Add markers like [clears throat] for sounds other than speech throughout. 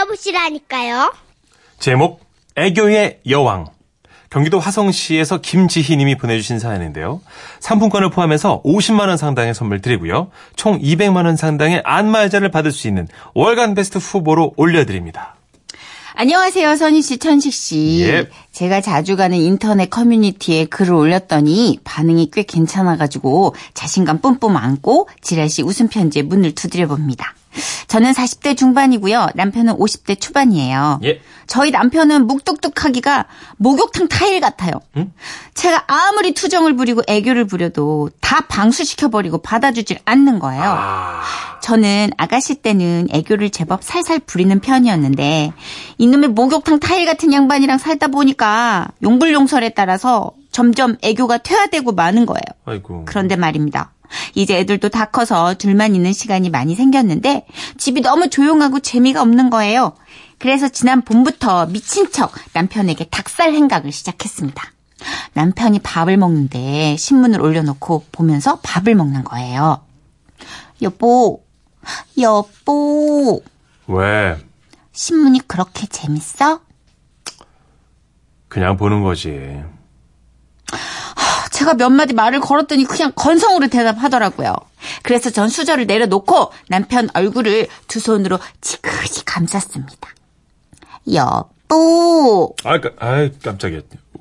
들어보시라니까요. 제목 애교의 여왕. 경기도 화성시에서 김지희 님이 보내주신 사연인데요. 상품권을 포함해서 50만 원 상당의 선물 드리고요. 총 200만 원 상당의 안마의자를 받을 수 있는 월간 베스트 후보로 올려드립니다. 안녕하세요, 선희 씨, 천식 씨. 예. 제가 자주 가는 인터넷 커뮤니티에 글을 올렸더니 반응이 꽤 괜찮아가지고 자신감 뿜뿜 안고 지랄 씨 웃음 편지에 문을 두드려 봅니다. 저는 40대 중반이고요. 남편은 50대 초반이에요. 예. 저희 남편은 묵뚝뚝하기가 목욕탕 타일 같아요. 제가 아무리 투정을 부리고 애교를 부려도 다 방수시켜버리고 받아주질 않는 거예요. 아, 저는 아가씨 때는 애교를 제법 살살 부리는 편이었는데 이놈의 목욕탕 타일 같은 양반이랑 살다 보니까 용불용설에 따라서 점점 애교가 퇴화되고 마는 거예요. 아이고. 그런데 말입니다. 이제 애들도 다 커서 둘만 있는 시간이 많이 생겼는데 집이 너무 조용하고 재미가 없는 거예요. 그래서 지난 봄부터 미친 척 남편에게 닭살 행각을 시작했습니다. 남편이 밥을 먹는데 신문을 올려놓고 보면서 밥을 먹는 거예요. 여보, 여보, 왜? 신문이 그렇게 재밌어? 그냥 보는 거지. 제가 몇 마디 말을 걸었더니 그냥 건성으로 대답하더라고요. 그래서 전 수저를 내려놓고 남편 얼굴을 두 손으로 지그시 감쌌습니다. 여보, 아, 까, 아이, 깜짝이야.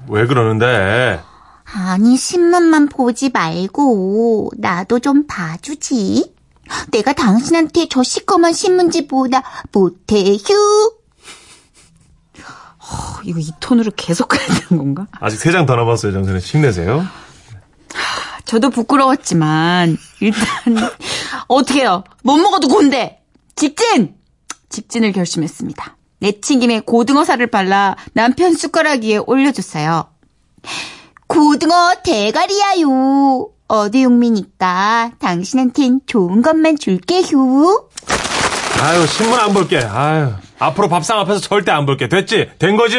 왜 그러는데? 아니 신문만 보지 말고 나도 좀 봐주지. 내가 당신한테 저 시커먼 신문지보다 못해 휴. 어, 이거 이 톤으로 계속 [laughs] 가야 되는 건가? 아직 세 장 더 남았어요, 정선생 힘내세요. 저도 부끄러웠지만 일단 [laughs] 어떻게 해요? 못 먹어도 곤대. 직진! 직진을 결심했습니다. 내친김에 고등어살을 발라 남편 숟가락 위에 올려줬어요. 고등어 대가리야요. 어디 용미니까 당신한텐 좋은 것만 줄게 휴. 아유, 신문 안 볼게. 아유, 앞으로 밥상 앞에서 절대 안 볼게. 됐지? 된 거지?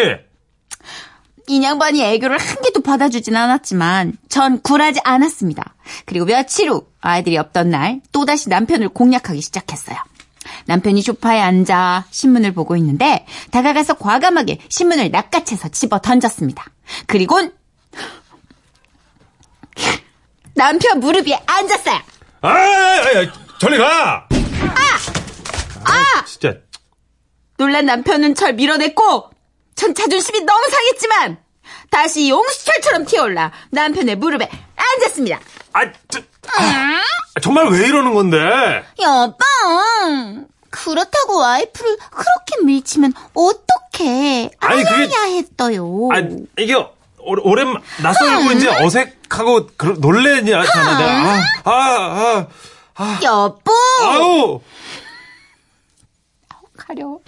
이 양반이 애교를 한 개도 받아주진 않았지만 전 굴하지 않았습니다. 그리고 며칠 후 아이들이 없던 날 또다시 남편을 공략하기 시작했어요. 남편이 소파에 앉아 신문을 보고 있는데 다가가서 과감하게 신문을 낚아채서 집어 던졌습니다. 그리곤 남편 무릎 위에 앉았어요. 아, 아, 아, 저리 가! 아! 진짜. 놀란 남편은 절 밀어냈고 전 자존심이 너무 상했지만 다시 용수철처럼 튀어올라 남편의 무릎에 앉았습니다. 아, 저, 아, 정말 왜 이러는 건데? 여보, 그렇다고 와이프를 그렇게 밀치면 어떡해. 아니, 그게- 알아야 했어요. 아, 이게 오- 오랜 낯설고 이제 어색하고 그러- 놀래냐, 잖아 내가. 아, 아, 아, 여보, 아우! 가려워.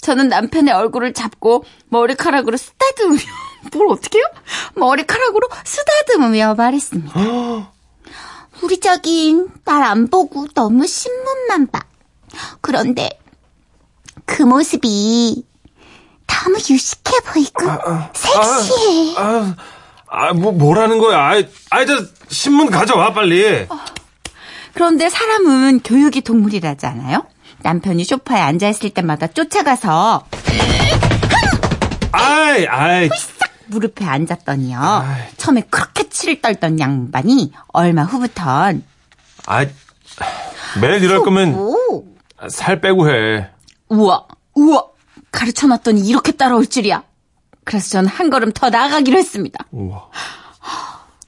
저는 남편의 얼굴을 잡고 머리카락으로 쓰다듬으며 [laughs] 뭘 어떻게 해요? 머리카락으로 쓰다듬으며 말했습니다. [gasps] 우리 자긴 날 안 보고 너무 신문만 봐. 그런데 그 모습이 너무 유식해 보이고 섹시해. 아, 아, 뭐, 뭐라는 거야. 아, 아, 저, 신문 가져와, 빨리. 그런데 사람은 교육이 동물이라잖아요. 남편이 소파에 앉아있을 때마다 쫓아가서 아이, 아이. 무릎에 앉았더니요. 처음에 그렇게 치를 떨던 양반이 얼마 후부턴 아, 매일 이럴 거면 오, 살 빼고 해. 우와, 우와 가르쳐놨더니 이렇게 따라올 줄이야. 그래서 저는 한 걸음 더 나아가기로 했습니다. 우와.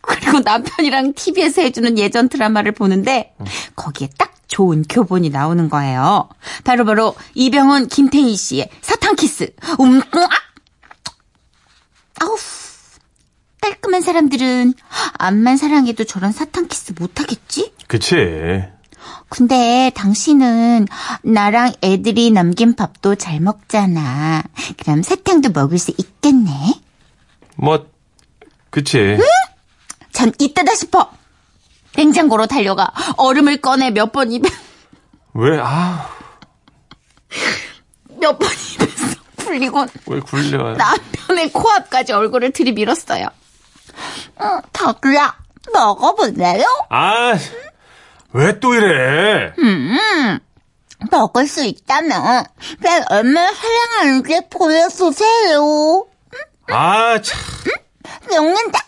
그리고 남편이랑 TV에서 해주는 예전 드라마를 보는데 거기에 딱 좋은 교본이 나오는 거예요. 바로 바로 이병헌 김태희 씨의 사탕 키스. 음, 아! 아우, 깔끔한 사람들은 암만 사랑해도 저런 사탕 키스 못 하겠지? 그치. 근데 당신은 나랑 애들이 남긴 밥도 잘 먹잖아. 그럼 사탕도 먹을 수 있겠네? 뭐, 그치. 전 이때다 싶어. 냉장고로 달려가 얼음을 꺼내 몇 번 입에 [laughs] 왜, 아, [laughs] 몇 번 입에서 풀리고 왜 굴려. 남편의 코앞까지 얼굴을 들이밀었어요. 어, 덕구야 먹어볼래요? 아, 왜 또 이래? 먹을 수 있다면 날 얼마나 사랑하는지 보여주세요. 아, 참. 먹는다,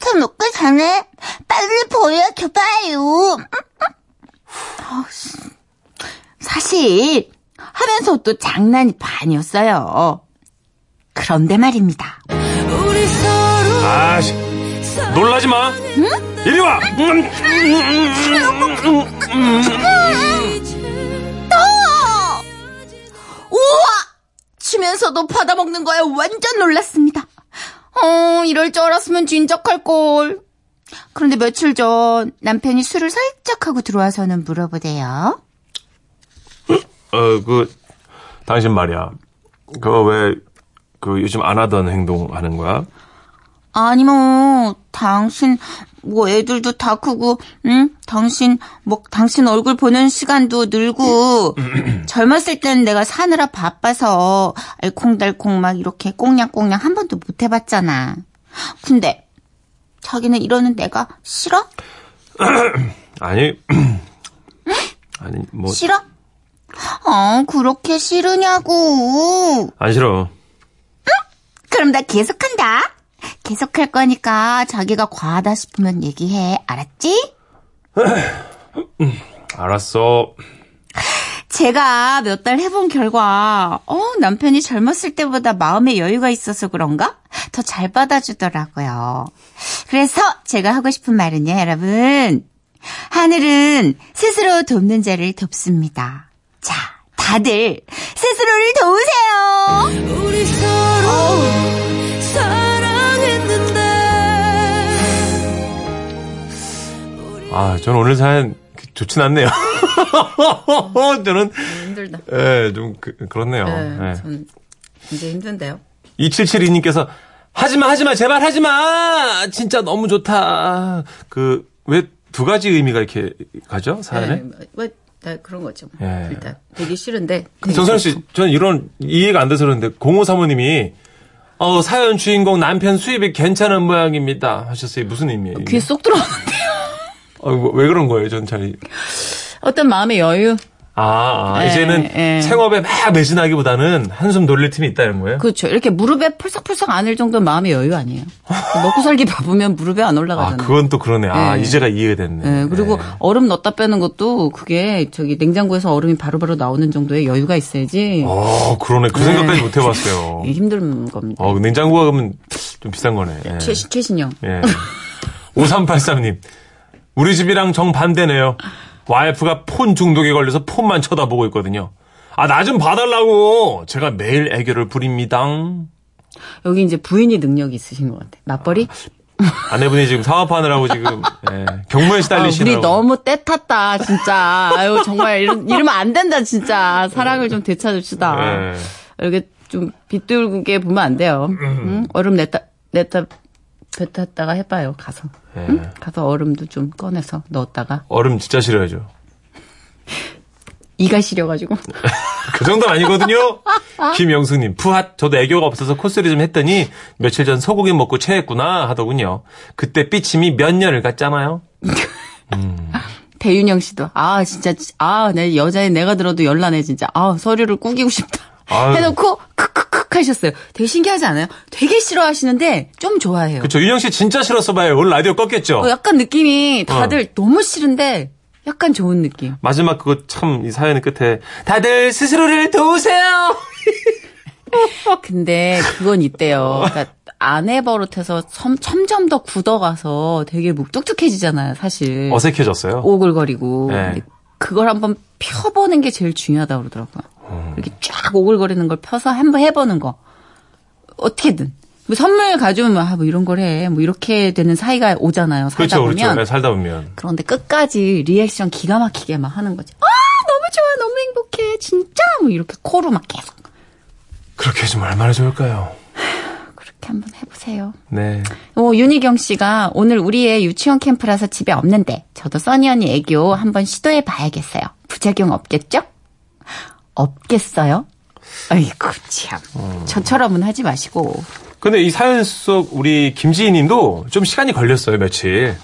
저 먹기 전에 빨리 보여줘봐요. 아, 씨. 사실 하면서도 장난이 반이었어요. 그런데 말입니다. 아, 씨. 놀라지 마. 이리 와. 음, 우와! 치면서도 받아먹는 거에 완전 놀랐습니다. 어, 이럴 줄 알았으면 진작할걸. 그런데 며칠 전 남편이 술을 살짝 하고 들어와서는 물어보대요. 어, 그, 당신 말이야. 그거 왜, 그, 요즘 안 하던 행동 하는 거야? 아니 뭐 당신 뭐 애들도 다 크고 응? 당신 뭐 당신 얼굴 보는 시간도 늘고 [clears throat] 젊었을 땐 내가 사느라 바빠서 알콩달콩 막 이렇게 꽁냥꽁냥 한 번도 못 해봤잖아. 근데 자기는 이러는 내가 싫어? [clears throat] 아니, [clears throat] 아니, 뭐, 싫어? 어 그렇게 싫으냐고. 안 싫어. 그럼 나 계속한다 계속 할 거니까 자기가 과하다 싶으면 얘기해 알았지? 알았어. 제가 몇 달 해본 결과, 어, 남편이 젊었을 때보다 마음의 여유가 있어서 그런가? 더 잘 받아주더라고요. 그래서 제가 하고 싶은 말은요, 여러분. 하늘은 스스로 돕는 자를 돕습니다. 자, 다들 스스로를 도우세요! 아, 저는 오늘 사연 좋진 않네요. [laughs] 저는, 힘들다. 예, 좀, 그, 그렇네요. 예. 전 이제 힘든데요. 2772님께서, 하지마, 하지마, 제발 하지마! 진짜 너무 좋다. 그, 왜 두 가지 의미가 이렇게 가죠? 사연에? 네, 뭐, 다 그런 거죠. 예. 일단 되게 싫은데. 정선 씨. 저는 이런 이해가 안 돼서 그러는데 0535님이 어, 사연 주인공 남편 수입이 괜찮은 모양입니다 하셨어요. 무슨 의미예요? 귀에 쏙 들어오는데요. 어, 뭐왜 그런 거예요? 전 잘. 어떤 마음의 여유. 아, 아, 예, 이제는 예. 생업에 막 매진하기보다는 한숨 돌릴 틈이 있다는 거예요? 그렇죠. 이렇게 무릎에 펄썩펄썩 안을 정도는 마음의 여유 아니에요. [laughs] 먹고 살기 바쁘면 무릎에 안 아, 올라가잖아요. 그건 또 그러네. 아, 예. 이제가 이해가 됐네. 네, 그리고 예. 얼음 넣었다 빼는 것도 그게 저기 냉장고에서 얼음이 바로바로 나오는 정도의 여유가 있어야지 어, 그러네. 그 생각까지 못 해봤어요. [laughs] 힘든 겁니다. 어, 냉장고가 그러면 좀 비싼 거네. 예. 최신, 최신형. 예. 5383님. 우리 집이랑 정반대네요. 와이프가 폰 중독에 걸려서 폰만 쳐다보고 있거든요. 아, 나 좀 봐달라고! 제가 매일 애교를 부립니다. 여기 이제 부인이 능력이 있으신 것 같아. 맞벌이? 아내분이 지금 사업하느라고 지금, 예, 경무에 아, 시달리시느라고. 우리 너무 때 탔다, 진짜. 아유, 정말 이러, 이러면 안 된다, 진짜. 사랑을 좀 되찾읍시다. 예. 이렇게 좀 비뚤게 보면 안 돼요. 응? 얼음 냈다, 냈다, 뱉었다가 해봐요, 가서. 예. 응? 가서 얼음도 좀 꺼내서 넣었다가. 얼음 진짜 싫어야죠. 이가 시려가지고. [laughs] 그 정도는 아니거든요. 김영숙님, 푸핫, 저도 애교가 없어서 콧소리 좀 했더니 며칠 전 소고기 먹고 체했구나 하더군요. 그때 삐침이 몇 년을 갔잖아요. [laughs] 배윤영 씨도 아 진짜 아 내 여자애 내가 들어도 열나네 진짜 아 서류를 꾸기고 싶다 아유. 해놓고 크크크 하셨어요. 되게 신기하지 않아요? 되게 싫어하시는데 좀 좋아해요. 그쵸. 윤영 씨 진짜 싫었어 봐요. 오늘 라디오 껐겠죠? 어, 약간 느낌이 다들 너무 싫은데 약간 좋은 느낌. 마지막 그거 참 이 사연의 끝에 다들 스스로를 도우세요. [laughs] 근데 그건 있대요. 그러니까 아내 버릇해서 점, 점점 더 굳어가서 되게 묵뚝뚝해지잖아요, 사실. 어색해졌어요. 오글거리고. 네. 그걸 한번 펴보는 게 제일 중요하다고 그러더라고요. 음. 이렇게 쫙 오글거리는 걸 펴서 한번 해보는 거. 어떻게든. 뭐 선물 가져오면, 아, 뭐 이런 걸 해. 뭐 이렇게 되는 사이가 오잖아요. 살다 그렇죠, 보면. 그렇죠. 네, 살다 보면. 그런데 끝까지 리액션 기가 막히게 막 하는 거지. 아, 너무 좋아. 너무 행복해. 진짜. 뭐 이렇게 코로 막 계속. 그렇게 해주면 얼마나 좋을까요? 그렇게 한번 해보세요. 네. 어, 윤희경 씨가 오늘 우리의 유치원 캠프라서 집에 없는데 저도 써니 언니 애교 한번 시도해 봐야겠어요. 부작용 없겠죠? 없겠어요? 아이고 참. 저처럼은 하지 마시고. 근데 이 사연 속 우리 김지희 님도 좀 시간이 걸렸어요, 며칠.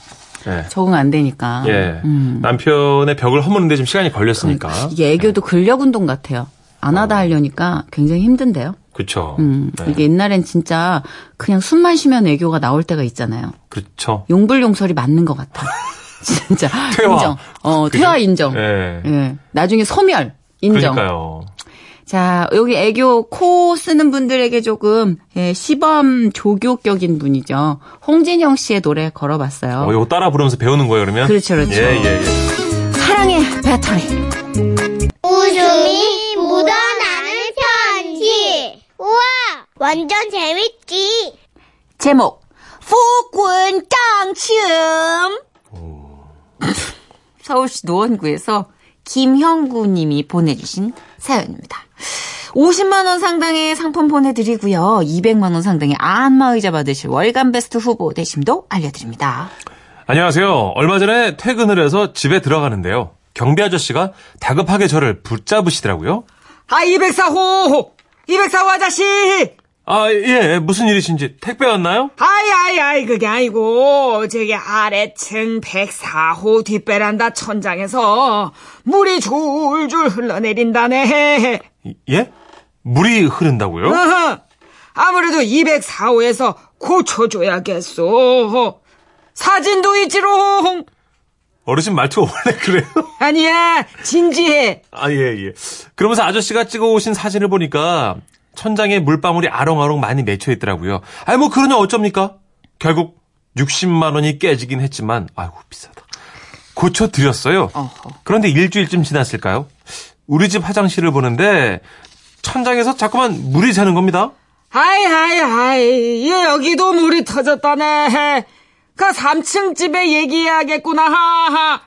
예. 적응 안 되니까. 예. 음. 남편의 벽을 허무는데 좀 시간이 걸렸으니까. 이게 애교도 근력 운동 같아요. 안 하다 하려니까 굉장히 힘든데요. 그렇죠. 음, 네. 이게 옛날엔 진짜 그냥 숨만 쉬면 애교가 나올 때가 있잖아요. 그렇죠. 용불용설이 맞는 것 같아. [laughs] 진짜. 퇴화. 인정. 어, 그죠? 퇴화 인정. 예. 예. 나중에 소멸 인정. 그러니까요. 자, 여기 애교 코 쓰는 분들에게 조금 예, 시범 조교격인 분이죠. 홍진영 씨의 노래 걸어봤어요. 어, 이거 따라 부르면서 배우는 거예요, 그러면? 그렇죠, 그렇죠. 예, 예, 예. 사랑의 배터리. 웃음이 묻어나는 편지. 우와, 완전 재밌지. 제목 폭군 짱춤 서울시 노원구에서 김형구 님이 보내주신 사연입니다. 50만 원 상당의 상품 보내드리고요. 200만 원 상당의 안마의자 받으실 월간 베스트 후보 되심도 알려드립니다. 안녕하세요. 얼마 전에 퇴근을 해서 집에 들어가는데요. 경비 아저씨가 다급하게 저를 붙잡으시더라고요. 아, 204호! 204호 아저씨! 아, 예, 무슨 일이신지 택배 왔나요? 아이, 아이, 아이, 그게 아니고, 저기 아래층 104호 뒷베란다 천장에서 물이 줄줄 흘러내린다네. 예? 물이 흐른다고요? 어허, 아무래도 204호에서 고쳐줘야겠어. 사진도 있지롱. 어르신 말투가 원래 그래요? [laughs] 아니야, 진지해. 아, 예, 예. 그러면서 아저씨가 찍어 오신 사진을 보니까 천장에 물방울이 아롱아롱 많이 맺혀 있더라고요. 아이, 뭐, 그러냐 어쩝니까? 결국 60만 원이 깨지긴 했지만, 아이고, 비싸다. 고쳐드렸어요. 어허. 그런데 일주일쯤 지났을까요? 우리 집 화장실을 보는데 천장에서 자꾸만 물이 새는 겁니다. 아이, 아이, 아이, 얘 여기도 물이 터졌다네. 그 3층 집에 얘기해야겠구나, 하하.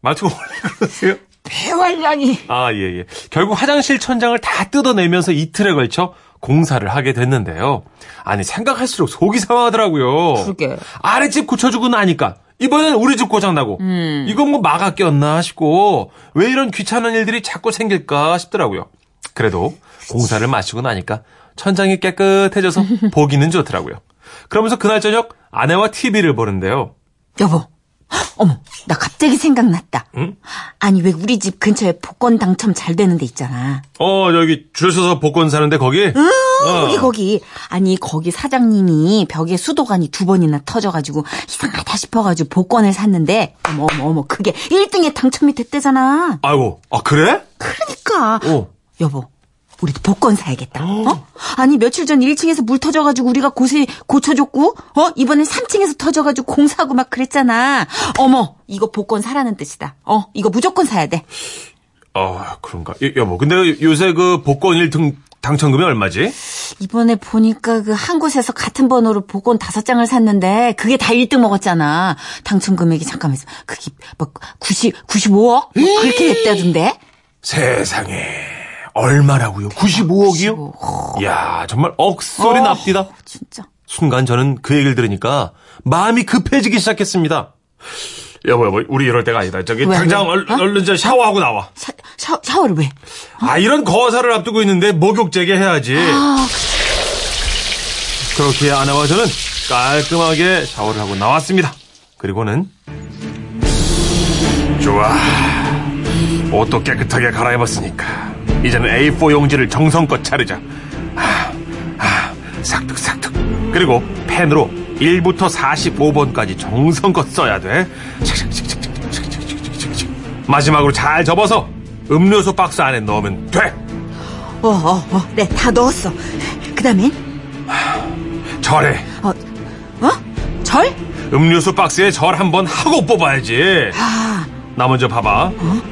말투가 원래 그러세요? 폐활량이. 아, 예, 예. 결국 화장실 천장을 다 뜯어내면서 이틀에 걸쳐 공사를 하게 됐는데요. 아니, 생각할수록 속이 상하더라고요. 그러게. 아랫집 고쳐주고 나니까 이번엔 우리 집 고장나고 이건 뭐 막아 꼈나 싶고 왜 이런 귀찮은 일들이 자꾸 생길까 싶더라고요. 그래도 공사를 마치고 나니까 천장이 깨끗해져서 [laughs] 보기는 좋더라고요. 그러면서 그날 저녁 아내와 TV를 보는데요. 여보. 어머, 나 갑자기 생각났다. 응? 아니, 왜 우리 집 근처에 복권 당첨 잘 되는 데 있잖아. 어, 여기 줄 서서 복권 사는데 거기? 어. 거기, 거기. 아니, 거기 사장님이 벽에 수도관이 두 번이나 터져가지고 이상하다 싶어가지고 복권을 샀는데, 어머, 어머, 어머, 그게 1등에 당첨이 됐대잖아. 아이고, 아, 그래? 그러니까. 어. 여보, 우리도 복권 사야겠다. 어? 아니, 며칠 전 1층에서 물 터져가지고 우리가 곳에 고쳐줬고, 어? 이번엔 3층에서 터져가지고 공사하고 막 그랬잖아. 어머, 이거 복권 사라는 뜻이다. 어, 이거 무조건 사야 돼. 아, 그런가? 여, 여보, 근데 요새 그 복권 1등 당첨금이 얼마지? 이번에 보니까 그 한 곳에서 같은 번호로 복권 다섯 장을 샀는데 그게 다 1등 먹었잖아. 당첨 금액이 잠깐만 있어. 그게 뭐 90, 95억? 뭐 그렇게 됐다던데? 세상에. 얼마라고요? 95억이요? 이야, 정말 억소리 어, 납니다. 진짜. 순간 저는 그 얘기를 들으니까 마음이 급해지기 시작했습니다. 여보, 여보, 우리 이럴 때가 아니다. 저기 왜, 당장 왜? 얼, 어? 얼른 저 샤워하고 나와. 샤, 샤, 샤워를 왜? 아, 이런 거사를 앞두고 있는데 목욕제게 해야지. 그렇게 아내와 저는 깔끔하게 샤워를 하고 나왔습니다. 그리고는 좋아. 옷도 깨끗하게 갈아입었으니까 이제는 A4 용지를 정성껏 자르자. 하, 하, 싹둑싹둑. 그리고 펜으로 1부터 45번까지 정성껏 써야 돼. 마지막으로 잘 접어서 음료수 박스 안에 넣으면 돼. 어, 어, 어. 네, 다 넣었어. 그 다음엔? 절에. 어, 어? 절? 음료수 박스에 절 한 번 하고 뽑아야지. 아. 나 먼저 봐봐. 어?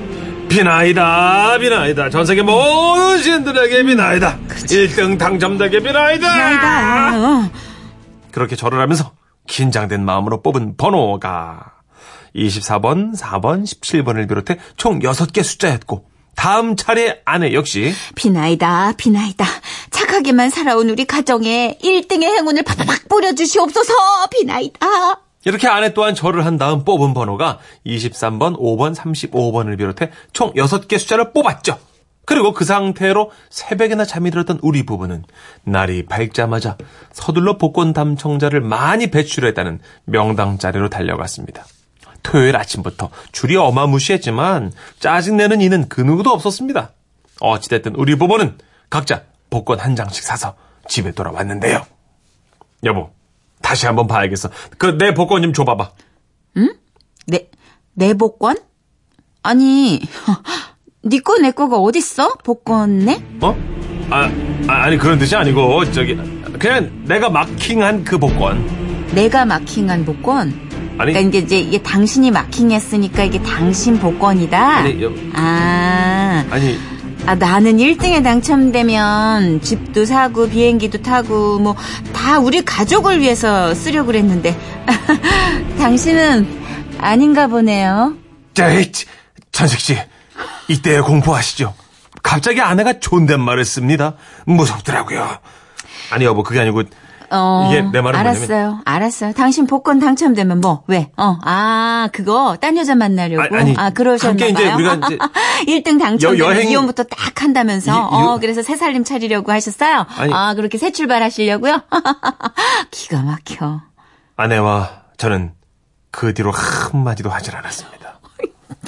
비나이다, 비나이다. 전 세계 모든 시인들에게 비나이다. 1등 당첨되게 비나이다. 아니다. 어. 그렇게 절을 하면서 긴장된 마음으로 뽑은 번호가 24번, 4번, 17번을 비롯해 총 6개 숫자였고 다음 차례 아내 역시 비나이다, 비나이다. 착하게만 살아온 우리 가정에 1등의 행운을 파파박 뿌려주시옵소서, 비나이다. 이렇게 아내 또한 절을 한 다음 뽑은 번호가 23번, 5번, 35번을 비롯해 총 6개 숫자를 뽑았죠. 그리고 그 상태로 새벽에나 잠이 들었던 우리 부부는 날이 밝자마자 서둘러 복권 당첨자를 많이 배출했다는 명당 자리로 달려갔습니다. 토요일 아침부터 줄이 어마무시했지만 짜증내는 이는 그 누구도 없었습니다. 어찌됐든 우리 부부는 각자 복권 한 장씩 사서 집에 돌아왔는데요. 여보, 다시 한번 봐야겠어. 그 내 복권 좀 줘봐봐. 내, 내 복권? 아니, 니 [laughs] 거내 거가 어딨어? 복권 내? 어? 아, 아, 아니 그런 뜻이 아니고 저기 그냥 내가 마킹한 그 복권. 내가 마킹한 복권? 아니 그러니까 이게 이제 이게 당신이 마킹했으니까 이게 당신 복권이다. 아니, 여- 아, 아니 아 나는 1등에 당첨되면 집도 사고 비행기도 타고 뭐 다 우리 가족을 위해서 쓰려고 그랬는데 [laughs] 당신은 아닌가 보네요. 자이 천식 씨 이때 공부하시죠. 갑자기 아내가 존댓말을 씁니다. 무섭더라고요. 아니 여보 그게 아니고 어, 이게 내 말은 알았어요. 뭐냐면- 알았어요. 당신 복권 당첨되면 뭐? 왜? 어, 아, 그거 딴 여자 만나려고. 아, 아니, 아, 그러셨나 함께 이제. 우리가 이제 [laughs] 1등 당첨되면 여- 여행- 이혼부터 딱 한다면서. 이- 어, 이- 그래서 새 살림 차리려고 하셨어요? 아니. 아, 그렇게 새 출발하시려고요? [laughs] 기가 막혀. 아내와 저는 그 뒤로 한마디도 하질 않았습니다.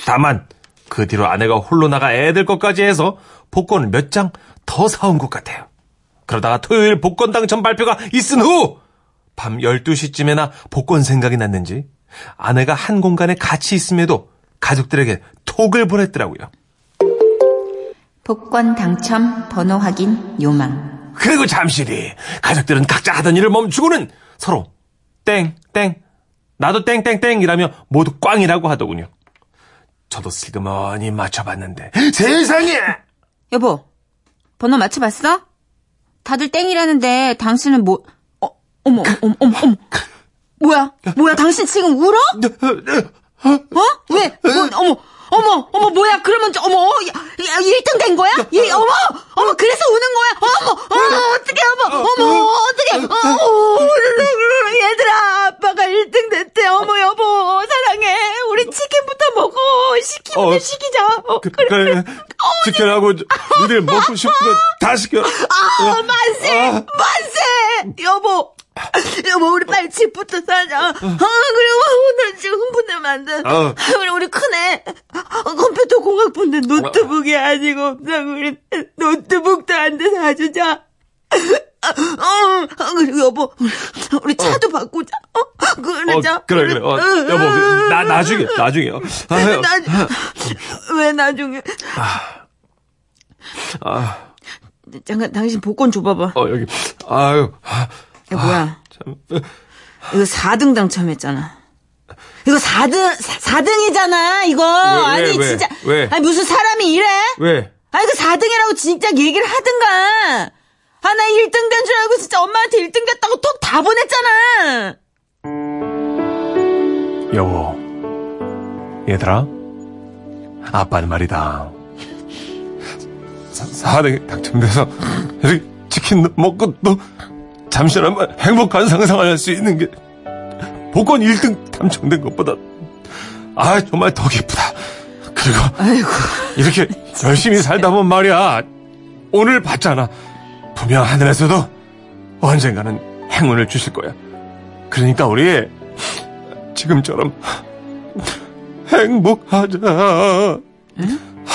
다만 그 뒤로 아내가 홀로 나가 애들 것까지 해서 복권을 몇 장 더 사온 것 같아요. 그러다가 토요일 복권 당첨 발표가 있은 후 밤 12시쯤에나 복권 생각이 났는지 아내가 한 공간에 같이 있음에도 가족들에게 톡을 보냈더라고요. 복권 당첨 번호 확인 요망. 그리고 잠시 뒤 가족들은 각자 하던 일을 멈추고는 서로 땡, 땡, 나도 땡땡땡이라며 모두 꽝이라고 하더군요. 저도 슬그머니 맞춰봤는데 세상에! 여보, 번호 맞춰봤어? 다들 땡이라는데 당신은 뭐, 어, 어머, 어머, 어머, 어머. 뭐야? 뭐야? 당신 지금 울어? 어? 왜? 뭐, 어머, 어머, 어머, 뭐야? 그러면, 저- 어머, 야, 야, 1등 된 거야? 예, 어머, 어머, 그래서 우는 거야? 어머, 어머, 어떡해, 어머, 어머, 어떡해, 어, 얘들아, 아빠가 1등 됐대. 어머, 여보, 사랑해. 우리 치킨부터 먹고, 시키면 어, 시키자. 어, 그, 그래. 그래, 시켜라고 니들 먹고 싶은 거 다 시켜. 아, 만세! 아. 만세! 여보! 여보, 우리 빨리 집부터 사자. 아, 그리고 나 지금 흥분되면 안 돼. 어. 우리, 우리 큰애. 어, 컴퓨터 공학 본데 노트북이 아직 없어. 우리 노트북도 안 돼 사주자. 어, 어, 그리고 여보, 우리 차도 바꾸자. 어, 어, 그러자. 그래, 그래. 어, 여보, 그, 나, 나중에, [laughs] 나중에. 어. 아유, 나, 왜 나중에. 아, 잠깐, 당신 복권 줘봐봐. 어, 여기. 아유. 아, 이게 뭐야? 참. 이거 4등 당첨했잖아. 이거 4등, 4등이잖아, 이거. 왜, 아니, 왜? 진짜. 왜? 아니, 무슨 사람이 이래? 왜? 아니, 그 4등이라고 진짜 얘기를 하든가. 아, 나 1등 된 줄 알고 진짜 엄마한테 1등 됐다고 톡 다 보냈잖아. 여보, 얘들아, 아빠는 말이다. 사, 사등에 당첨돼서 이렇게 치킨 먹고 또 잠시나마 행복한 상상을 할 수 있는 게 복권 1등 당첨된 것보다 아 정말 더 기쁘다. 그리고 아이고. 이렇게 열심히 살다 보면 말이야 오늘 봤잖아 분명 하늘에서도 언젠가는 행운을 주실 거야. 그러니까 우리 지금처럼 행복하자.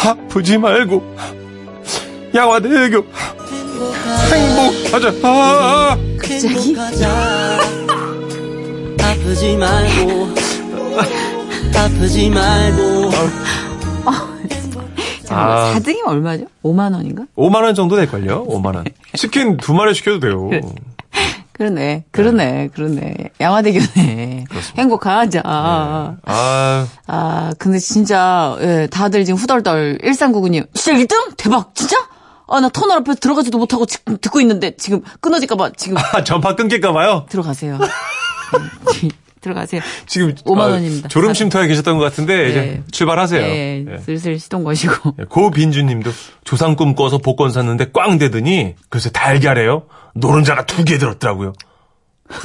아프지 말고 양화대교 행복하자. 갑자기? 아프지 말고 아프지 말고 잠깐만, 아. 4등이면 얼마죠? 5만 원인가? 5만 원 정도 될걸요? 5만 원. [laughs] 치킨 두 마리 시켜도 돼요. 그러네, 그러네, 그러네. 양화대교네. 행복하자. 아, 아, 근데 진짜, 예, 다들 지금 후덜덜 1399님. 진짜 1등? 대박! 진짜? 아, 나 터널 앞에 들어가지도 못하고 지금 듣고 있는데, 지금 끊어질까봐, 지금 아, 전파 끊길까봐요. 들어가세요. 음, 들어가세요. 지금 5만 아, 원입니다. 졸음 쉼터에 계셨던 것 같은데 이제 네. 출발하세요. 예, 예. 슬슬 시동 거시고. 고빈주님도 조상 꿈 꿔서 복권 샀는데 꽝 되더니 글쎄 달걀에요 노른자가 두 개 들었더라고요.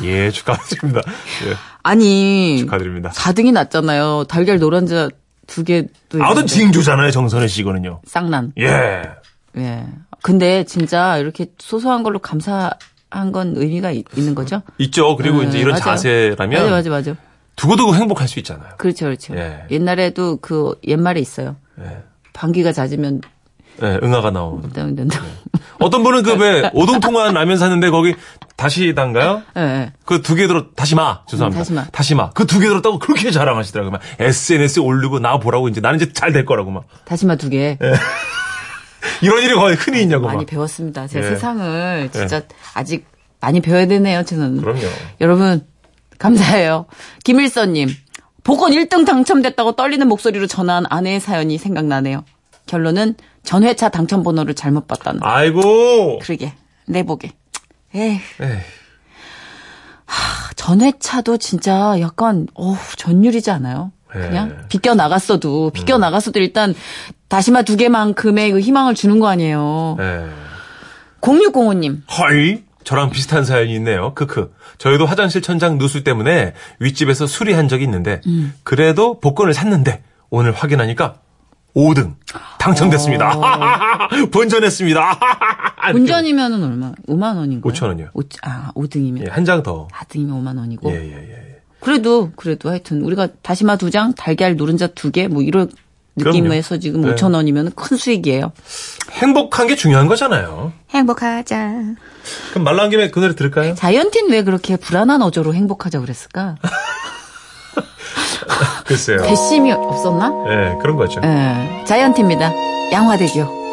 예 [laughs] 축하드립니다. 예, 아니, 축하드립니다. 4등이 났잖아요. 달걀 노란자 두 개도. 아무튼. 징조잖아요 정선혜 씨 이거는요. 쌍난. 예 예. 근데 진짜 이렇게 소소한 걸로 감사한 건 의미가 있, 는 거죠? 있죠. 그리고 네, 이제 이런 맞아요. 자세라면 맞아, 맞아, 맞아. 두고두고 행복할 수 있잖아요. 그렇죠, 그렇죠. 예. 옛날에도 그 옛말에 있어요. 예. 방귀가 잦으면 예, 응아가 나오는. 된다, 된다. 어떤 분은 그 왜 [laughs] 오동통한 라면 샀는데 거기 다시단가요? 예, 예. 그두 개 들어 다시마 죄송합니다. 음, 다시마. 다시마 그 두 개 들었다고 그렇게 자랑하시더라고요. 막 SNS에 올리고 나 보라고 이제 나는 이제 잘 될 거라고 막 다시마 두 개. 이런 일이 거의 흔히 있냐고 많이 막. 배웠습니다. 제 예. 세상을 진짜 아직 많이 배워야 되네요, 저는. 그럼요. 여러분, 감사해요. 김일선님, 복권 1등 당첨됐다고 떨리는 목소리로 전화한 아내의 사연이 생각나네요. 결론은 전회차 당첨번호를 잘못 봤다는. 아이고. 그러게, 내보게. 에이, 에이, 전회차도 진짜 약간, 어우, 전율이지 않아요? 그냥 예. 비껴 나갔어도, 비껴 나갔어도 일단 다시마 두 개만큼의 그 희망을 주는 거 아니에요. 예. 0605님, 헐. 저랑 비슷한 사연이 있네요. 크크. 저희도 화장실 천장 누수 때문에 윗집에서 수리한 적이 있는데 음. 그래도 복권을 샀는데 오늘 확인하니까 5등 당첨됐습니다. 어. [laughs] 본전했습니다. [laughs] 운전이면은 얼마? 5만 원인가요? 5천 원이요. 오- 아, 5등이면. 예, 한 장 더. 4등이면 5만 원이고. 예, 예, 예. 그래도, 그래도 하여튼, 우리가 다시마 두 장, 달걀 노른자 두 개, 뭐 이런. 느낌에서 지금 네. 5천 원이면 큰 수익이에요. 행복한 게 중요한 거잖아요. 행복하자. 그럼 말 나온 김에 그 노래 들을까요? 자이언티는 왜 그렇게 불안한 어조로 행복하자 그랬을까? [laughs] 글쎄요. 괘씸이 없었나? 예, 그런 거죠. 예. 자이언티입니다. 양화대교.